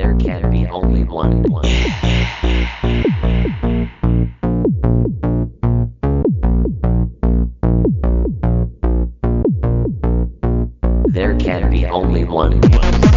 There can be only one. There can be only one.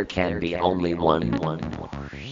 There can be only one.